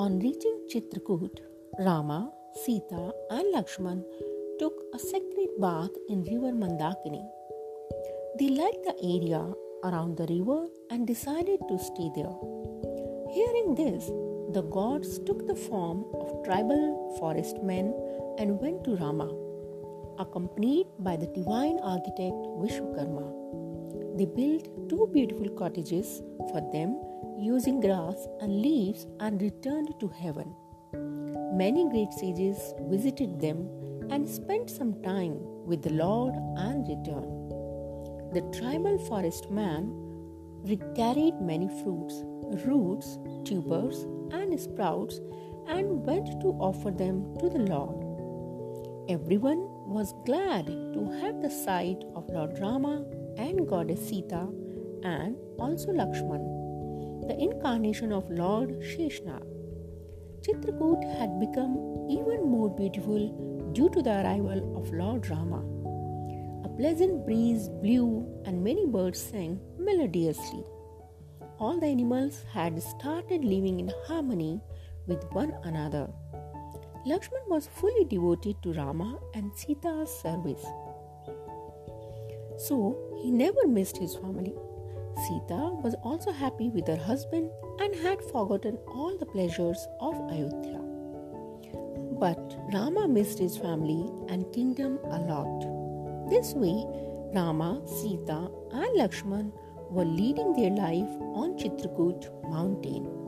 On reaching Chitrakoot, Rama, Sita, and Lakshman took a sacred bath in river Mandakini. They liked the area around the river and decided to stay there. Hearing this, the gods took the form of tribal forest men and went to Rama, accompanied by the divine architect Vishwakarma. They built two beautiful cottages for them using grass and leaves and returned to heaven. Many great sages visited them and spent some time with the Lord and returned. The tribal forest man carried many fruits, roots, tubers, and sprouts and went to offer them to the Lord. Everyone was glad to have the sight of Lord Rama and Goddess Sita and also Lakshman, the incarnation of Lord Sheshnag. Chitrakoot had become even more beautiful due to the arrival of Lord Rama. A pleasant breeze blew and many birds sang melodiously. All the animals had started living in harmony with one another. Lakshman was fully devoted to Rama and Sita's service. So he never missed his family. Sita was also happy with her husband and had forgotten all the pleasures of Ayodhya. But Rama missed his family and kingdom a lot. This way, Rama, Sita, and Lakshman were leading their life on Chitrakoot mountain.